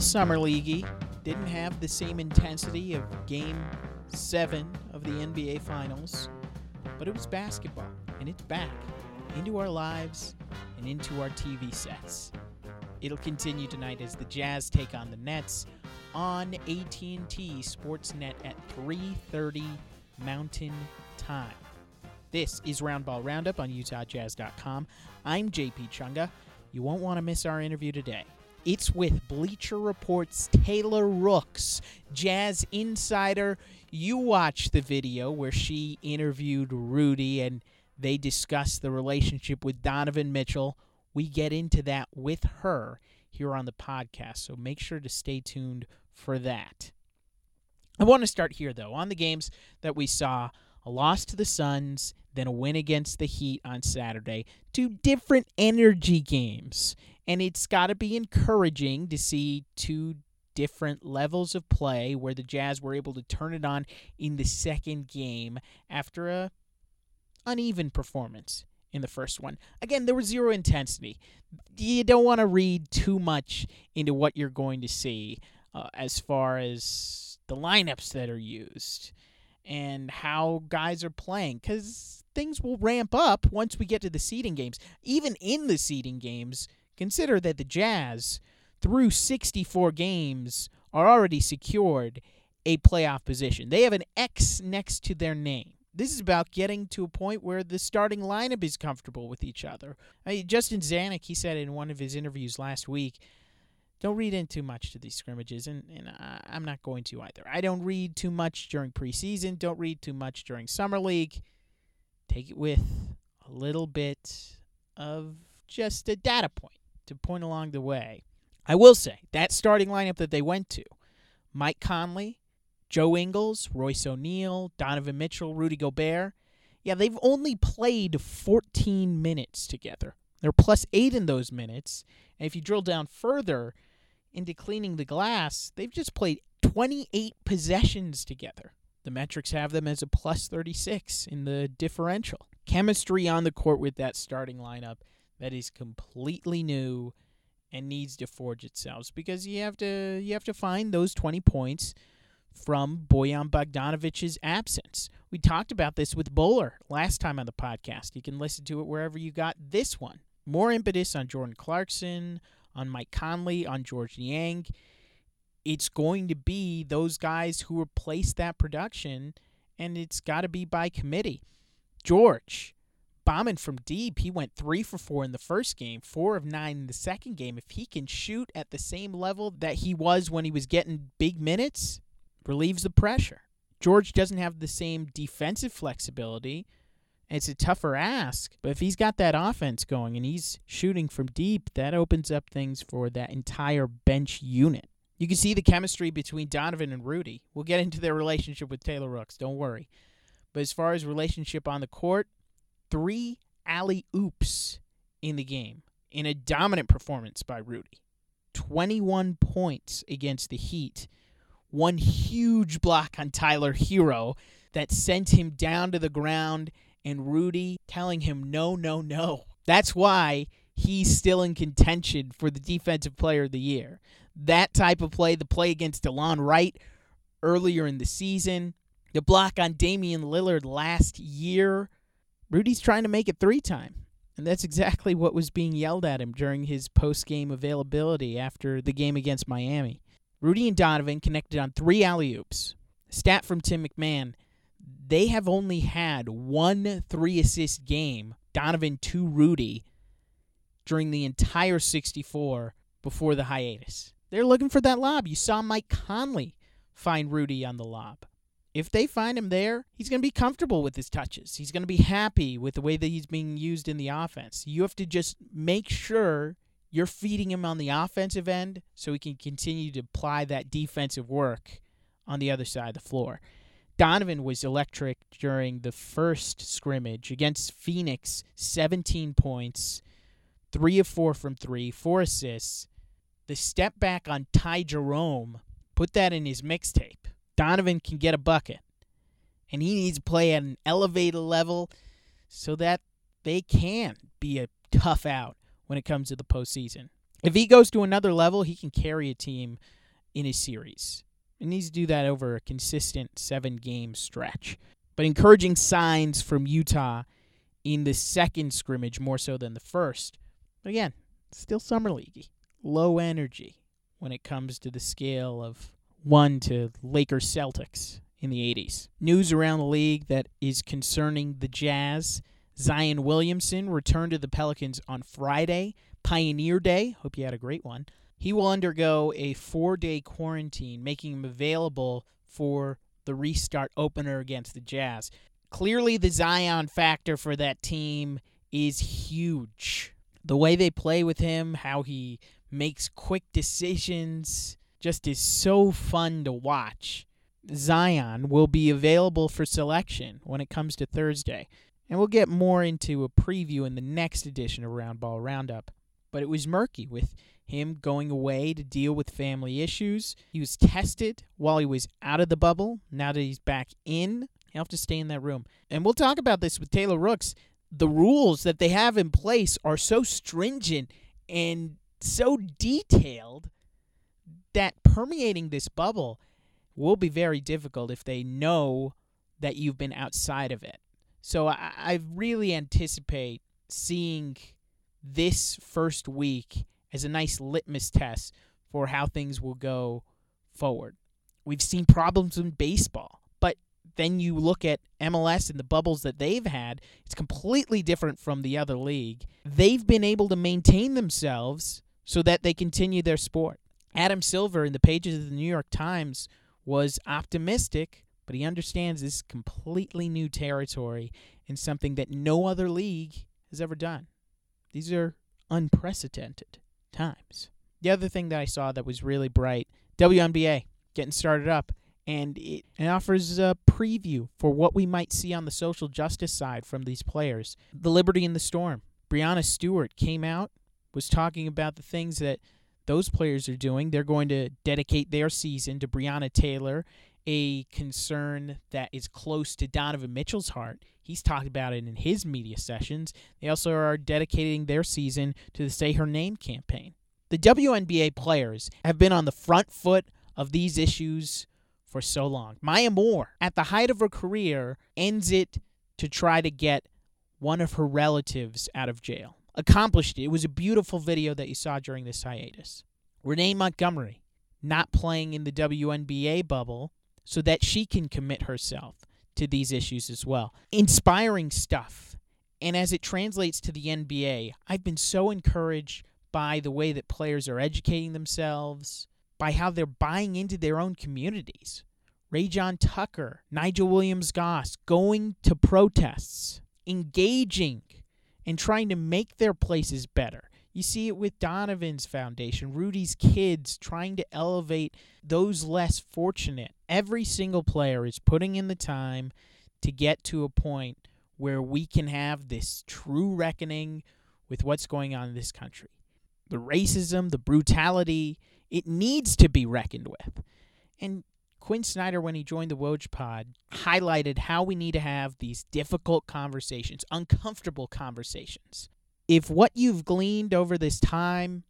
summer leaguey. Didn't have the same intensity of game seven of the NBA Finals, but it was basketball, and it's back into our lives and into our TV sets. It'll continue tonight as the Jazz take on the Nets on AT&T Sportsnet at 3:30 Mountain Time. This is Roundball Roundup on UtahJazz.com. I'm JP Chunga. You won't want to miss our interview today. It's with Bleacher Report's Taylor Rooks, Jazz Insider. You watched the video where she interviewed Rudy and they discussed the relationship with Donovan Mitchell. We get into that with her here on the podcast, so make sure to stay tuned for that. I want to start here, though, on the games that we saw a loss to the Suns, then a win against the Heat on Saturday. Two different energy games. And it's got to be encouraging to see two different levels of play where the Jazz were able to turn it on in the second game after a uneven performance in the first one. Again, there was zero intensity. You don't want to read too much into what you're going to see uh, as far as the lineups that are used and how guys are playing because things will ramp up once we get to the seeding games. Even in the seeding games, consider that the Jazz, through 64 games, are already secured a playoff position. They have an X next to their name. This is about getting to a point where the starting lineup is comfortable with each other. I mean, Justin Zanik, he said in one of his interviews last week, don't read in too much to these scrimmages, and, and I'm not going to either. I don't read too much during preseason, don't read too much during summer league. Take it with a little bit of just a data point to point along the way. I will say that starting lineup that they went to Mike Conley, Joe Ingles, Royce O'Neale, Donovan Mitchell, Rudy Gobert. Yeah, they've only played 14 minutes together. They're plus eight in those minutes. And if you drill down further into cleaning the glass, they've just played 28 possessions together. The metrics have them as a plus 36 in the differential. Chemistry on the court with that starting lineup that is completely new and needs to forge itself because you have to you have to find those 20 points from Boyan Bogdanovich's absence. We talked about this with Bowler last time on the podcast. You can listen to it wherever you got this one. More impetus on Jordan Clarkson, on Mike Conley, on George Niang. It's going to be those guys who replace that production, and it's got to be by committee. George, bombing from deep, he went three for four in the first game, four of nine in the second game. If he can shoot at the same level that he was when he was getting big minutes, relieves the pressure. George doesn't have the same defensive flexibility. It's a tougher ask, but if he's got that offense going and he's shooting from deep, that opens up things for that entire bench unit. You can see the chemistry between Donovan and Rudy. We'll get into their relationship with Taylor Rooks, don't worry. But as far as relationship on the court, three alley oops in the game in a dominant performance by Rudy. 21 points against the Heat one huge block on Tyler Herro that sent him down to the ground and Rudy telling him no, no, no. That's why he's still in contention for the defensive player of the year. That type of play, the play against Delon Wright earlier in the season, the block on Damian Lillard last year, Rudy's trying to make it three time. And that's exactly what was being yelled at him during his post game availability after the game against Miami. Rudy and Donovan connected on three alley oops. Stat from Tim McMahon they have only had one three assist game, Donovan to Rudy, during the entire 64 before the hiatus. They're looking for that lob. You saw Mike Conley find Rudy on the lob. If they find him there, he's going to be comfortable with his touches. He's going to be happy with the way that he's being used in the offense. You have to just make sure you're feeding him on the offensive end so he can continue to apply that defensive work on the other side of the floor. Donovan was electric during the first scrimmage against Phoenix, 17 points, 3 of 4 from 3, 4 assists. The step back on Ty Jerome, put that in his mixtape. Donovan can get a bucket. And he needs to play at an elevated level so that they can be a tough out when it comes to the postseason. If he goes to another level, he can carry a team in a series. He needs to do that over a consistent seven game stretch. But encouraging signs from Utah in the second scrimmage more so than the first. But again, still summer league, low energy when it comes to the scale of one to Lakers Celtics in the 80s. News around the league that is concerning the Jazz. Zion Williamson returned to the Pelicans on Friday, Pioneer Day. Hope you had a great one. He will undergo a four day quarantine, making him available for the restart opener against the Jazz. Clearly, the Zion factor for that team is huge. The way they play with him, how he makes quick decisions, just is so fun to watch. Zion will be available for selection when it comes to Thursday. And we'll get more into a preview in the next edition of Roundball Roundup. But it was murky with him going away to deal with family issues. He was tested while he was out of the bubble. Now that he's back in, he'll have to stay in that room. And we'll talk about this with Taylor Rooks. The rules that they have in place are so stringent and so detailed that permeating this bubble will be very difficult if they know that you've been outside of it. So I, I really anticipate seeing this first week as a nice litmus test for how things will go forward. We've seen problems in baseball, but then you look at MLS and the bubbles that they've had, it's completely different from the other league. They've been able to maintain themselves so that they continue their sport. Adam Silver in the pages of the New York Times was optimistic, but he understands this completely new territory and something that no other league has ever done. These are unprecedented times. The other thing that I saw that was really bright WNBA getting started up, and it, it offers a preview for what we might see on the social justice side from these players. The Liberty and the Storm. Breanna Stewart came out, was talking about the things that those players are doing. They're going to dedicate their season to Breonna Taylor, a concern that is close to Donovan Mitchell's heart. He's talked about it in his media sessions. They also are dedicating their season to the Say Her Name campaign. The WNBA players have been on the front foot of these issues for so long. Maya Moore, at the height of her career, ends it to try to get one of her relatives out of jail accomplished it. It was a beautiful video that you saw during this hiatus. Renee Montgomery not playing in the WNBA bubble so that she can commit herself to these issues as well. Inspiring stuff. And as it translates to the NBA, I've been so encouraged by the way that players are educating themselves, by how they're buying into their own communities. Rayjon Tucker, Nigel Williams Goss going to protests, engaging and trying to make their places better. You see it with Donovan's foundation, Rudy's kids trying to elevate those less fortunate. Every single player is putting in the time to get to a point where we can have this true reckoning with what's going on in this country. The racism, the brutality, it needs to be reckoned with. And Quin Snyder, when he joined the Woj Pod, highlighted how we need to have these difficult conversations, uncomfortable conversations. If what you've gleaned over this time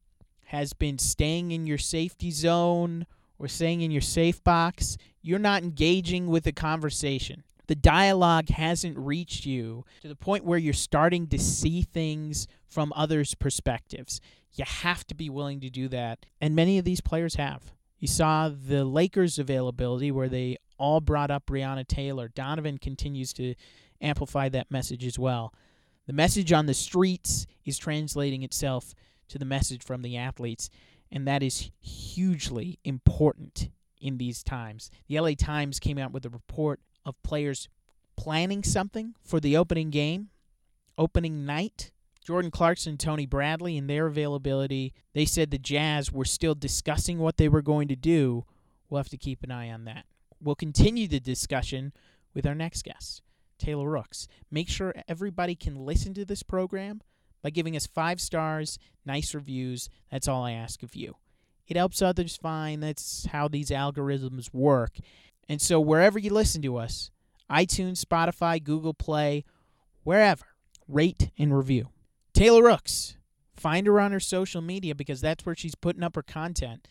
has been staying in your safety zone or staying in your safe box, you're not engaging with the conversation. The dialogue hasn't reached you to the point where you're starting to see things from others' perspectives. You have to be willing to do that, and many of these players have. You saw the Lakers' availability where they all brought up Breonna Taylor. Donovan continues to amplify that message as well. The message on the streets is translating itself to the message from the athletes, and that is hugely important in these times. The LA Times came out with a report of players planning something for the opening game, opening night, Jordan Clarkson, Tony Bradley, and their availability, they said the Jazz were still discussing what they were going to do. We'll have to keep an eye on that. We'll continue the discussion with our next guest, Taylor Rooks. Make sure everybody can listen to this program by giving us five stars, nice reviews. That's all I ask of you. It helps others find that's how these algorithms work. And so, wherever you listen to us, iTunes, Spotify, Google Play, wherever, rate and review. Taylor Rooks Find her on her social media because that's where she's putting up her content.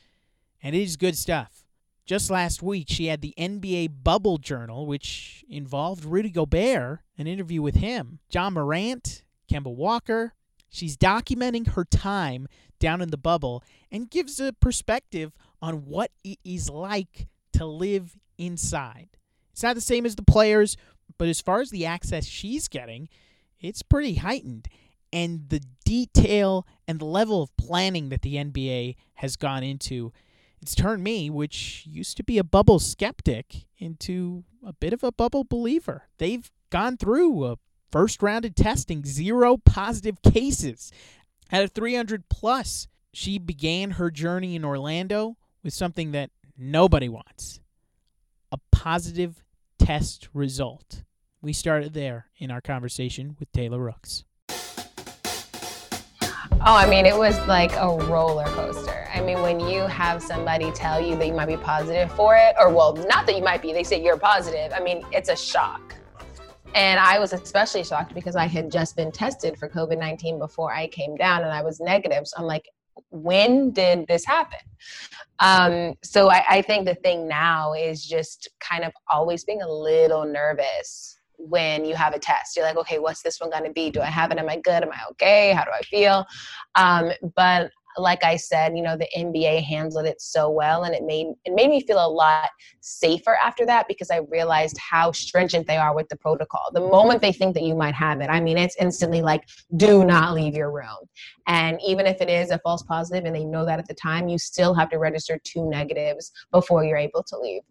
And it is good stuff. Just last week, she had the NBA Bubble Journal, which involved Rudy Gobert, an interview with him, Ja Morant, Kemba Walker. She's documenting her time down in the bubble and gives a perspective on what it is like to live inside. It's not the same as the players, but as far as the access she's getting, it's pretty heightened and the detail and the level of planning that the NBA has gone into, it's turned me, which used to be a bubble skeptic, into a bit of a bubble believer. They've gone through a first rounded testing, zero positive cases. Out of 300 plus, she began her journey in Orlando with something that nobody wants a positive test result. We started there in our conversation with Taylor Rooks. Oh, I mean, it was like a roller coaster. I mean, when you have somebody tell you that you might be positive for it, or well, not that you might be, they say you're positive. I mean, it's a shock. And I was especially shocked because I had just been tested for COVID 19 before I came down and I was negative. So I'm like, when did this happen? Um, so I, I think the thing now is just kind of always being a little nervous when you have a test. You're like, okay, what's this one going to be? Do I have it? Am I good? Am I okay? How do I feel? Um, but like I said, you know, the NBA handled it so well and it made it made me feel a lot safer after that because I realized how stringent they are with the protocol. The moment they think that you might have it, I mean, it's instantly like, do not leave your room. And even if it is a false positive and they know that at the time, you still have to register two negatives before you're able to leave.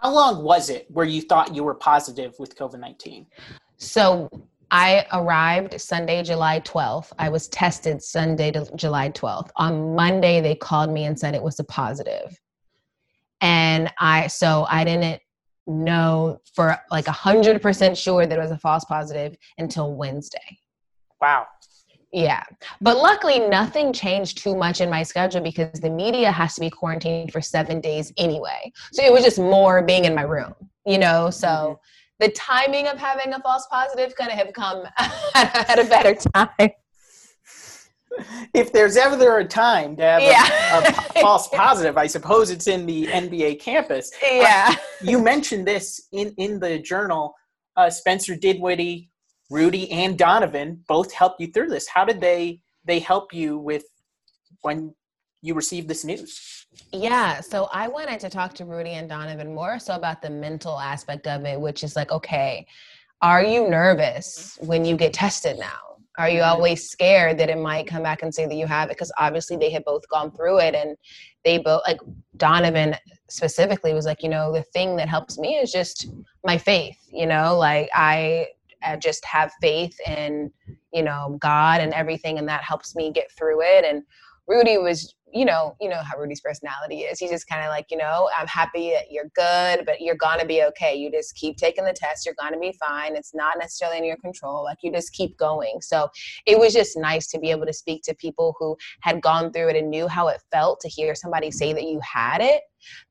How long was it where you thought you were positive with COVID 19? So I arrived Sunday, July 12th. I was tested Sunday, July 12th. On Monday, they called me and said it was a positive. And I, so I didn't know for like 100% sure that it was a false positive until Wednesday. Wow. Yeah. But luckily, nothing changed too much in my schedule because the media has to be quarantined for seven days anyway. So it was just more being in my room, you know? So mm-hmm. The timing of having a false positive kind of have come at a better time. If there's ever a time to have yeah. a, a, false positive, I suppose it's in the NBA campus. Yeah. Uh, you mentioned this in, in the journal. Uh, Spencer Dinwiddie, Rudy and Donovan both helped you through this. How did they they help you with when you received this news? Yeah, so I wanted to talk to Rudy and Donovan more so about the mental aspect of it, which is like, okay, are you nervous when you get tested now? Are you mm-hmm. always scared that it might come back and say that you have it? Because obviously they had both gone through it and they both, like Donovan specifically, was like, you know, the thing that helps me is just my faith, you know, like I uh, just have faith in you know god and everything and that helps me get through it and rudy was you know you know how rudy's personality is. He's just kind of like you know i'm happy that you're good but you're gonna be okay. You just keep taking the test. You're gonna be fine. It's not necessarily in your control. Like you just keep going. So it was just nice to be able to speak to people who had gone through it and knew how it felt to hear somebody say that you had it.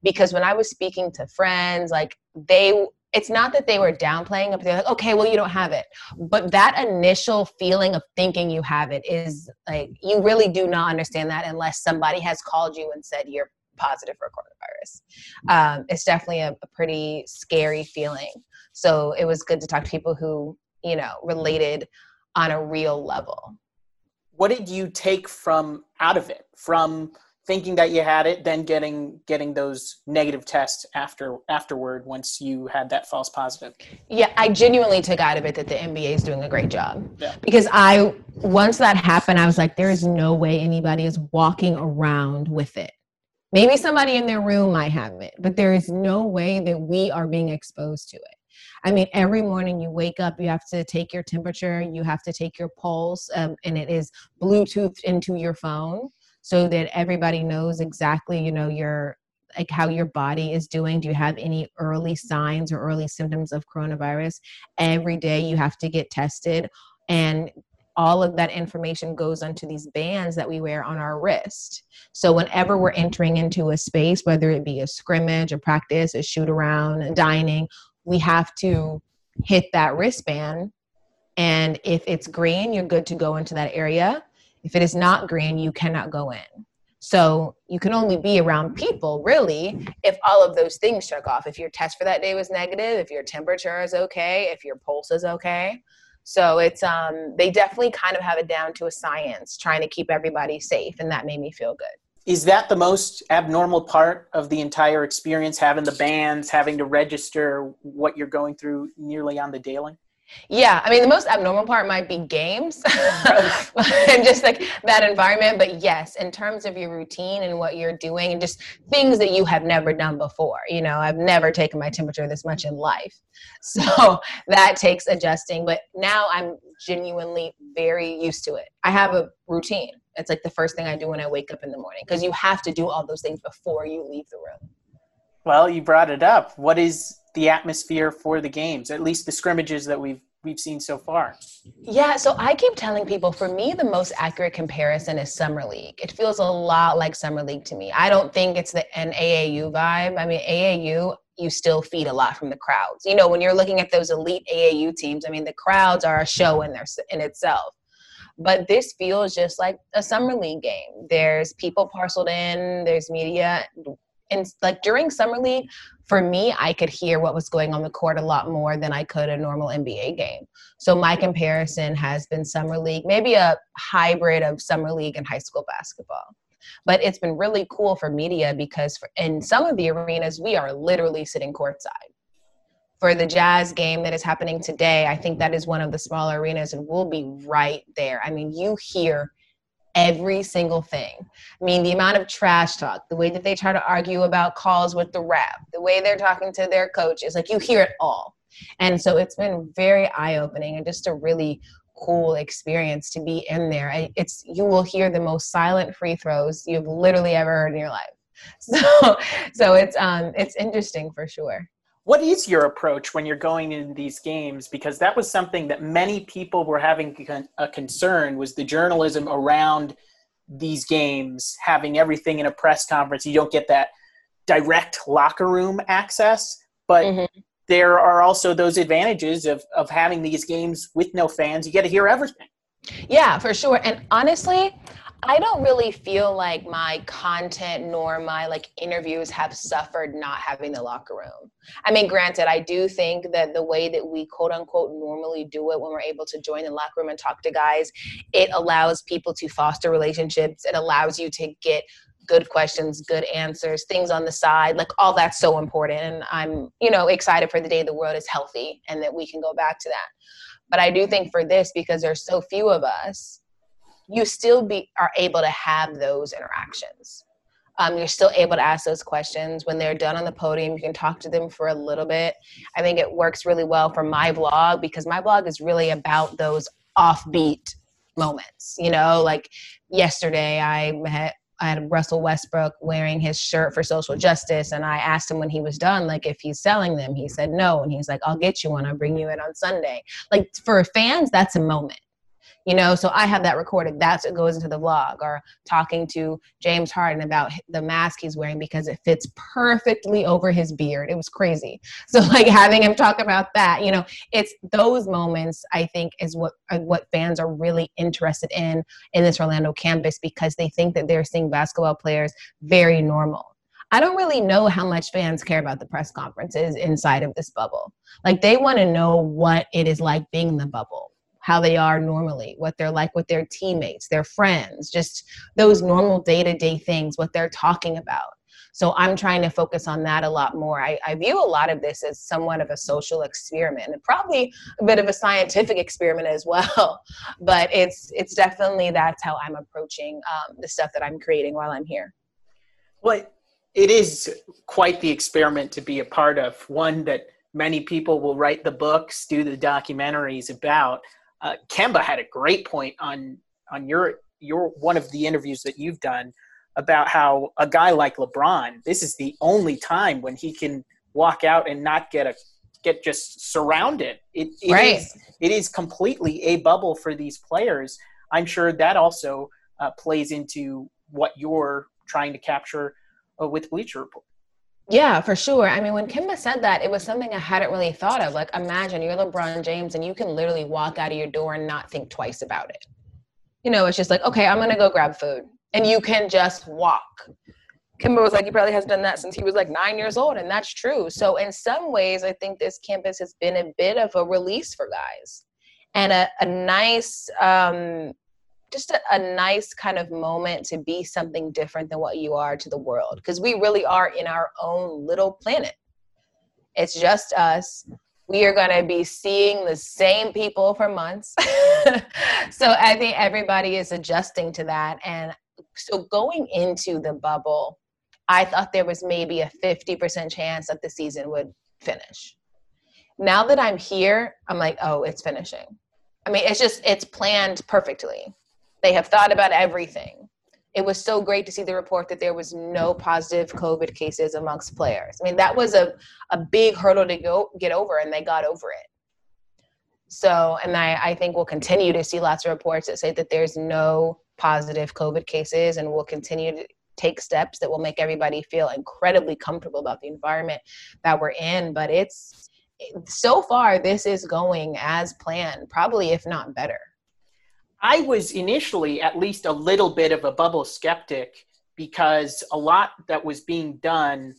Because when i was speaking to friends like they it's not that they were downplaying it, they're like, okay, well, you don't have it. But that initial feeling of thinking you have it is like, you really do not understand that unless somebody has called you and said you're positive for coronavirus. Um, it's definitely a, a pretty scary feeling. So it was good to talk to people who, you know, related on a real level. What did you take from out of it? From thinking that you had it, then getting getting those negative tests after afterward once you had that false positive. Yeah, I genuinely took out of it that the NBA is doing a great job. Yeah. Because I once that happened, I was like, there is no way anybody is walking around with it. Maybe somebody in their room might have it, but there is no way that we are being exposed to it. I mean, every morning you wake up, you have to take your temperature, you have to take your pulse, um, and it is Bluetooth into your phone so that everybody knows exactly, you know, your like how your body is doing. Do you have any early signs or early symptoms of coronavirus? Every day you have to get tested and all of that information goes onto these bands that we wear on our wrist. So whenever we're entering into a space, whether it be a scrimmage, a practice, a shoot around, a dining, we have to hit that wristband. And if it's green, you're good to go into that area If it is not green, you cannot go in. So you can only be around people really if all of those things check off. If your test for that day was negative, if your temperature is okay, if your pulse is okay. So it's um they definitely kind of have it down to a science, trying to keep everybody safe, and that made me feel good. Is that the most abnormal part of the entire experience? Having the bands, having to register what you're going through nearly on the daily? Yeah, I mean, the most abnormal part might be games and just like that environment. But yes, in terms of your routine and what you're doing and just things that you have never done before, you know, I've never taken my temperature this much in life. So that takes adjusting. But now I'm genuinely very used to it. I have a routine. It's like the first thing I do when I wake up in the morning because you have to do all those things before you leave the room. Well, you brought it up. What is the atmosphere for the games, at least the scrimmages that we've we've seen so far? Yeah, so I keep telling people for me the most accurate comparison is summer league. It feels a lot like summer league to me. I don't think it's the an vibe. I mean, AAU you still feed a lot from the crowds. You know, when you're looking at those elite AAU teams, I mean, the crowds are a show in their in itself. But this feels just like a summer league game. There's people parceled in, there's media and like during summer league for me i could hear what was going on the court a lot more than i could a normal nba game. So my comparison has been summer league maybe a hybrid of summer league and high school basketball. But it's been really cool for media because for, in some of the arenas we are literally sitting courtside. For the jazz game that is happening today i think that is one of the smaller arenas and we'll be right there. I mean you hear every single thing. I mean, the amount of trash talk, the way that they try to argue about calls with the ref, the way they're talking to their coaches, like you hear it all. And so it's been very eye opening and just a really cool experience to be in there. It's you will hear the most silent free throws you've literally ever heard in your life. So so it's um it's interesting for sure what is your approach when you're going into these games? Because that was something that many people were having a concern was the journalism around these games having everything in a press conference. You don't get that direct locker room access but mm-hmm. there are also those advantages of, of having these games with no fans. You get to hear everything. Yeah for sure. And honestly I don't really feel like my content nor my like interviews have suffered not having the locker room. I mean, granted, I do think that the way that we quote unquote normally do it when we're able to join the locker room and talk to guys, it allows people to foster relationships. It allows you to get good questions, good answers, things on the side, like all that's so important. And I'm, you know, excited for the day the world is healthy and that we can go back to that. But I do think for this, because there's so few of us, you still be are able to have those interactions. Um, you're still able to ask those questions when they're done on the podium. You can talk to them for a little bit. I think it works really well for my blog because my blog is really about those offbeat moments. You know, like yesterday I met I had Russell Westbrook wearing his shirt for social justice, and I asked him when he was done, like if he's selling them. He said no, and he's like, "I'll get you one. I'll bring you it on Sunday." Like for fans, that's a moment you know so i have that recorded. That's what goes into the vlog or talking to james harden about the mask he's wearing because it fits perfectly over his beard. It was crazy. So like having him talk about that you know it's those moments i think is what uh, what fans are really interested in in this orlando campus because they think that they're seeing basketball players very normal. I don't really know how much fans care about the press conferences inside of this bubble. Like they want to know what it is like being in the bubble how they are normally, what they're like with their teammates, their friends, just those normal day to day things, what they're talking about. So I'm trying to focus on that a lot more. I, I, view a lot of this as somewhat of a social experiment and probably a bit of a scientific experiment as well. But it's it's definitely that's how I'm approaching um, the stuff that I'm creating while I'm here. Well, it is quite the experiment to be a part of. One that many people will write the books, do the documentaries about. Uh, Kemba had a great point on on your your one of the interviews that you've done about how a guy like LeBron, this is the only time when he can walk out and not get a get just surrounded. It, it right. Is, it is completely a bubble for these players. I'm sure that also uh, plays into what you're trying to capture uh, with Bleacher Report. Yeah, for sure. I mean, when Kemba said that, it was something I hadn't really thought of. Like, imagine you're LeBron James and you can literally walk out of your door and not think twice about it. You know, it's just like, okay, I'm gonna go grab food. And you can just walk. Kemba was like, he probably hasn't done that since he was like nine years old, and that's true. So in some ways, I think this campus has been a bit of a release for guys, and a, a nice, um, just a, a nice kind of moment to be something different than what you are to the world, because we really are in our own little planet. It's just us. We are going to be seeing the same people for months. so I think everybody is adjusting to that. And so going into the bubble, I thought there was maybe a 50% chance that the season would finish. Now that I'm here, I'm like, oh, it's finishing. I mean, it's just, it's planned perfectly. They have thought about everything. It was so great to see the report that there was no positive COVID cases amongst players. I mean, that was a, a big hurdle to go get over, and they got over it. So, and I, I think we'll continue to see lots of reports that say that there's no positive COVID cases, and we'll continue to take steps that will make everybody feel incredibly comfortable about the environment that we're in. But it's so far, this is going as planned, probably if not better. I was initially at least a little bit of a bubble skeptic because a lot that was being done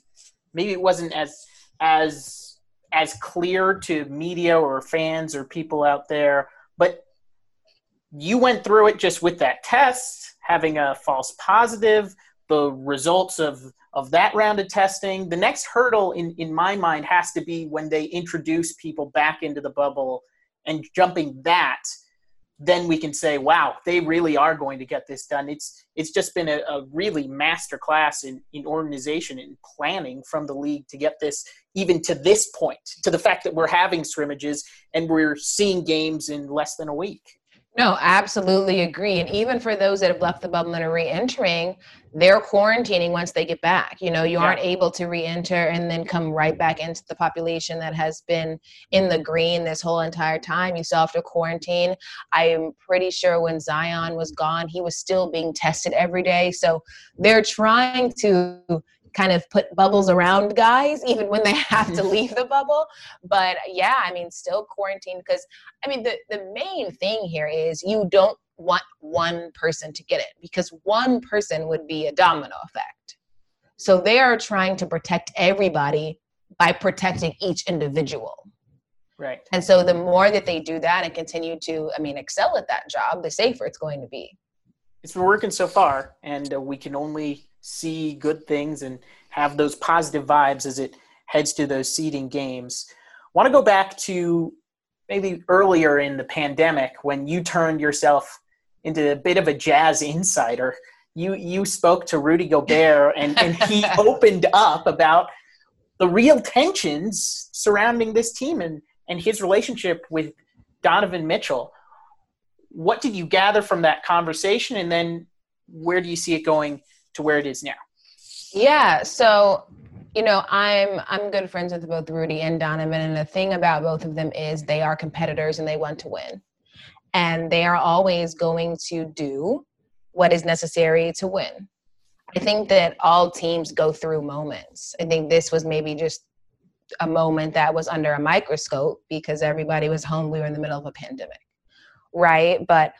maybe it wasn't as as as clear to media or fans or people out there but you went through it just with that test having a false positive the results of of that round of testing. The next hurdle in in my mind has to be when they introduce people back into the bubble and jumping that then we can say, wow, they really are going to get this done. It's it's just been a, a really master class in, in organization and planning from the league to get this even to this point, to the fact that we're having scrimmages and we're seeing games in less than a week. No, absolutely agree. And even for those that have left the bubble and are re-entering, they're quarantining once they get back. You know, you yeah. aren't able to re-enter and then come right back into the population that has been in the green this whole entire time. You still have to quarantine. I'm pretty sure when Zion was gone, he was still being tested every day. So they're trying to kind of put bubbles around guys even when they have to leave the bubble. But yeah i mean still quarantine because i mean the, the main thing here is you don't want one person to get it because one person would be a domino effect. So they are trying to protect everybody by protecting each individual. Right. And so the more that they do that and continue to i mean excel at that job the safer it's going to be. It's been working so far and uh, we can only see good things and have those positive vibes as it heads to those seeding games. Want to go back to maybe earlier in the pandemic when you turned yourself into a bit of a jazz insider. You you spoke to Rudy Gobert and, and he opened up about the real tensions surrounding this team and, and his relationship with Donovan Mitchell. What did you gather from that conversation and then where do you see it going to where it is now? Yeah, so you know, I'm I'm good friends with both Rudy and Donovan, and the thing about both of them is they are competitors and they want to win, and they are always going to do what is necessary to win. I think that all teams go through moments. I think this was maybe just a moment that was under a microscope because everybody was home. We were in the middle of a pandemic, right? But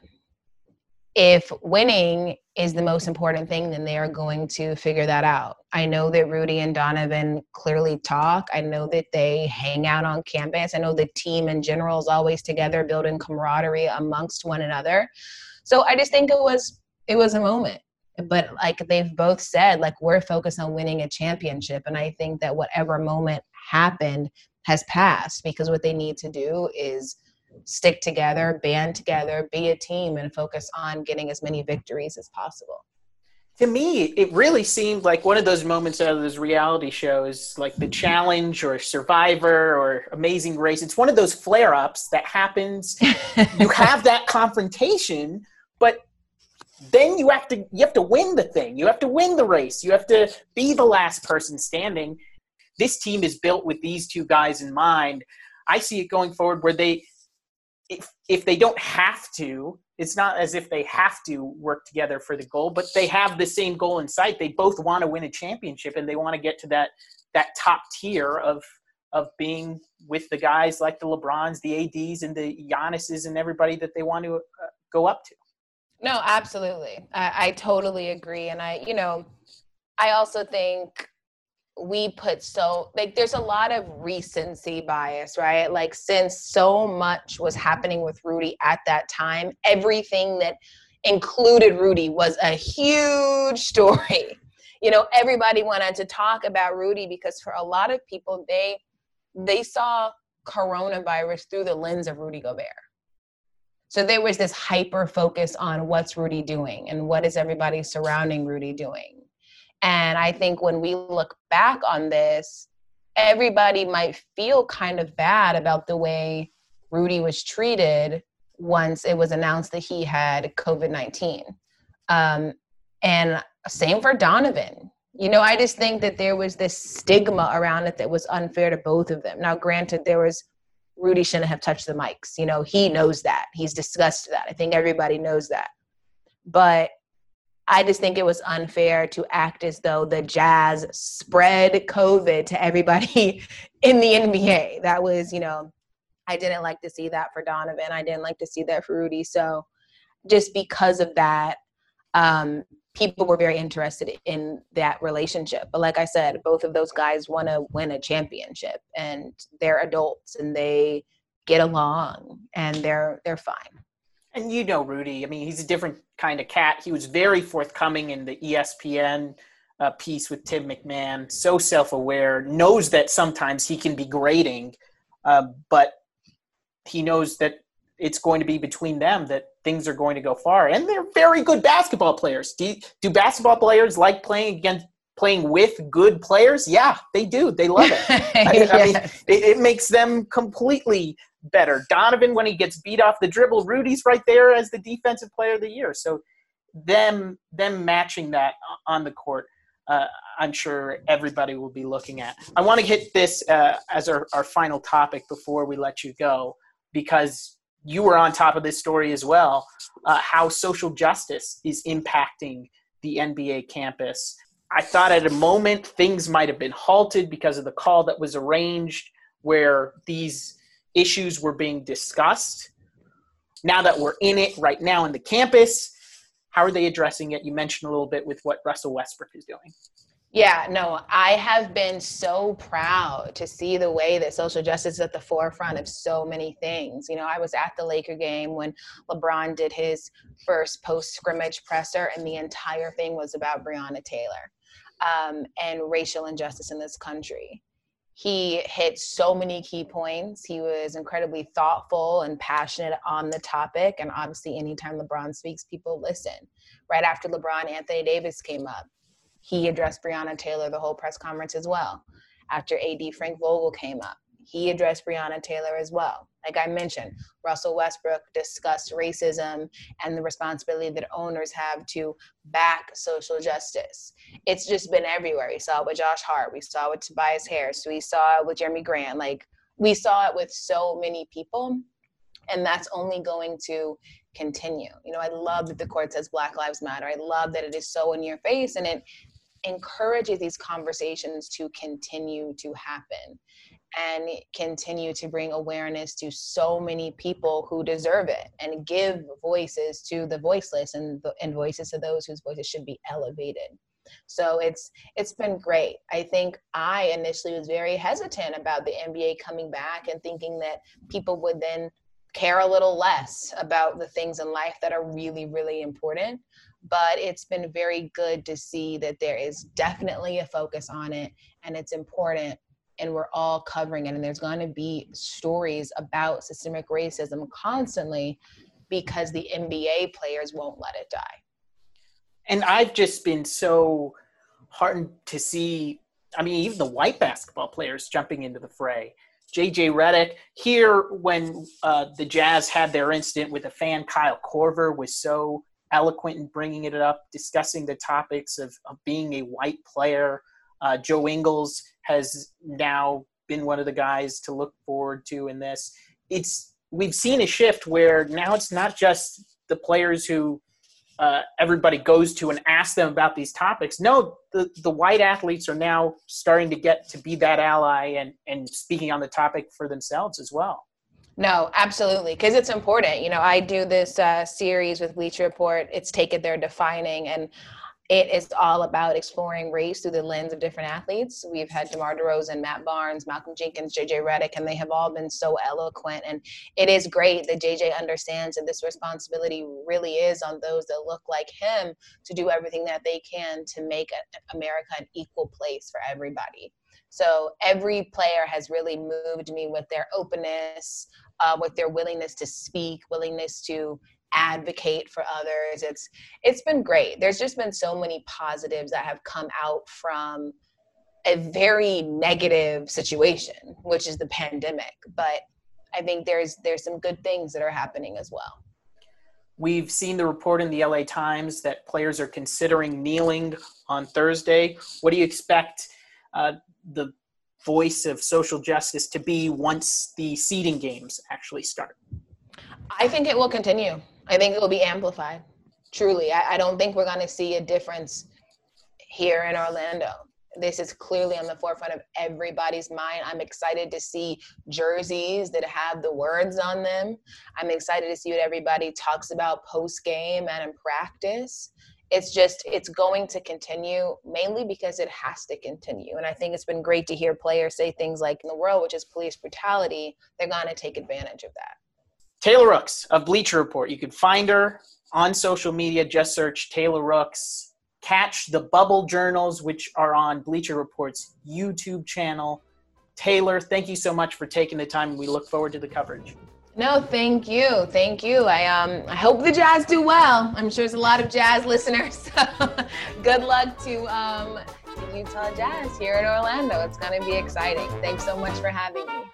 if winning is the most important thing, then they are going to figure that out. I know that Rudy and Donovan clearly talk. I know that they hang out on campus. I know the team in general is always together, building camaraderie amongst one another. So I just think it was it was a moment. But like they've both said, like we're focused on winning a championship. And I think that whatever moment happened has passed because what they need to do is stick together, band together, be a team, and focus on getting as many victories as possible. To me, it really seemed like one of those moments out of those reality shows, like The Challenge or Survivor or Amazing Race. It's one of those flare ups that happens. you have that confrontation, but then you have to you have to win the thing. You have to win the race. You have to be the last person standing. This team is built with these two guys in mind. I see it going forward where they if if they don't have to, it's not as if they have to work together for the goal, but they have the same goal in sight. They both want to win a championship and they want to get to that that top tier of of being with the guys like the LeBrons, the ADs, and the Giannis's and everybody that they want to uh, go up to. No, absolutely. I, I totally agree. And I, you know, I also think we put so like there's a lot of recency bias, right? Like since so much was happening with Rudy at that time, everything that included Rudy was a huge story. You know, everybody wanted to talk about Rudy because for a lot of people they they saw coronavirus through the lens of Rudy Gobert. So there was this hyper focus on what's Rudy doing and what is everybody surrounding Rudy doing. And I think when we look back on this, everybody might feel kind of bad about the way Rudy was treated once it was announced that he had COVID 19. Um, and same for Donovan. You know, I just think that there was this stigma around it that was unfair to both of them. Now, granted, there was Rudy shouldn't have touched the mics. You know, he knows that. He's discussed that. I think everybody knows that. But I just think it was unfair to act as though the Jazz spread COVID to everybody in the NBA. That was, you know, I didn't like to see that for Donovan. I didn't like to see that for Rudy. So just because of that, um, people were very interested in that relationship. But like I said, both of those guys want to win a championship and they're adults and they get along and they're they're fine. And you know Rudy, I mean, he's a different kind of cat. He was very forthcoming in the ESPN uh, piece with Tim McMahon, so self aware, knows that sometimes he can be grating, uh, but he knows that it's going to be between them that things are going to go far. And they're very good basketball players. Do, do basketball players like playing against playing with good players? Yeah, they do. They love it. I, I mean, it, it, makes them completely better. Donovan, when he gets beat off the dribble, Rudy's right there as the defensive player of the year. So them them matching that on the court. Uh, I'm sure everybody will be looking at. I want to hit this uh, as our, our final topic before we let you go, because you were on top of this story as well. Uh, how social justice is impacting the NBA campus. I thought at a moment things might have been halted because of the call that was arranged where these issues were being discussed. Now that we're in it right now in the campus, how are they addressing it? You mentioned a little bit with what Russell Westbrook is doing. Yeah, no, I have been so proud to see the way that social justice is at the forefront of so many things. You know, I was at the Laker game when LeBron did his first post scrimmage presser, and the entire thing was about Breonna Taylor um, and racial injustice in this country. He hit so many key points. He was incredibly thoughtful and passionate on the topic. And obviously, anytime LeBron speaks, people listen. Right after LeBron, Anthony Davis came up he addressed Breonna Taylor the whole press conference as well. After AD Frank Vogel came up, he addressed Breonna Taylor as well. Like I mentioned, Russell Westbrook discussed racism and the responsibility that owners have to back social justice. It's just been everywhere. We saw it with Josh Hart, we saw it with Tobias Harris, we saw it with Jerami Grant. Like we saw it with so many people, and that's only going to continue. You know, I love that the court says Black Lives Matter. I love that it is so in your face and it encourages these conversations to continue to happen and continue to bring awareness to so many people who deserve it and give voices to the voiceless and, and voices to those whose voices should be elevated. So it's it's been great. I think i initially was very hesitant about the nba coming back and thinking that people would then care a little less about the things in life that are really really important but it's been very good to see that there is definitely a focus on it and it's important and we're all covering it and there's going to be stories about systemic racism constantly because the NBA players won't let it die. And I've just been so heartened to see I mean even the white basketball players jumping into the fray. JJ Redick here when uh, the Jazz had their incident with a fan Kyle Korver was so eloquent in bringing it up, discussing the topics of, of being a white player. Uh, Joe Ingles has now been one of the guys to look forward to in this. It's we've seen a shift where now it's not just the players who uh, everybody goes to and asks them about these topics. No, the, the white athletes are now starting to get to be that ally and, and speaking on the topic for themselves as well. No, absolutely, because it's important. You know, I do this uh, series with Bleacher Report. It's taken their Defining, and it is all about exploring race through the lens of different athletes. We've had DeMar DeRozan, Matt Barnes, Malcolm Jenkins, JJ Redick, and they have all been so eloquent. And it is great that JJ understands that this responsibility really is on those that look like him to do everything that they can to make America an equal place for everybody. So every player has really moved me with their openness, uh, with their willingness to speak, willingness to advocate for others. It's it's been great. There's just been so many positives that have come out from a very negative situation, which is the pandemic. But I think there's there's some good things that are happening as well. We've seen the report in the LA Times that players are considering kneeling on Thursday. What do you expect uh, the voice of social justice to be once the seeding games actually start? I think it will continue. I think it will be amplified. Truly, I, I don't think we're going to see a difference here in Orlando. This is clearly on the forefront of everybody's mind. I'm excited to see jerseys that have the words on them. I'm excited to see what everybody talks about post game and in practice it's just it's going to continue mainly because it has to continue and i think it's been great to hear players say things like in the world which is police brutality they're going to take advantage of that taylor rooks of bleacher report you can find her on social media just search taylor rooks catch the bubble journals which are on bleacher report's youtube channel taylor thank you so much for taking the time we look forward to the coverage no, thank you, thank you. I um I hope the Jazz do well. I'm sure there's a lot of Jazz listeners. So good luck to um the Utah Jazz here in Orlando. It's gonna be exciting. Thanks so much for having me.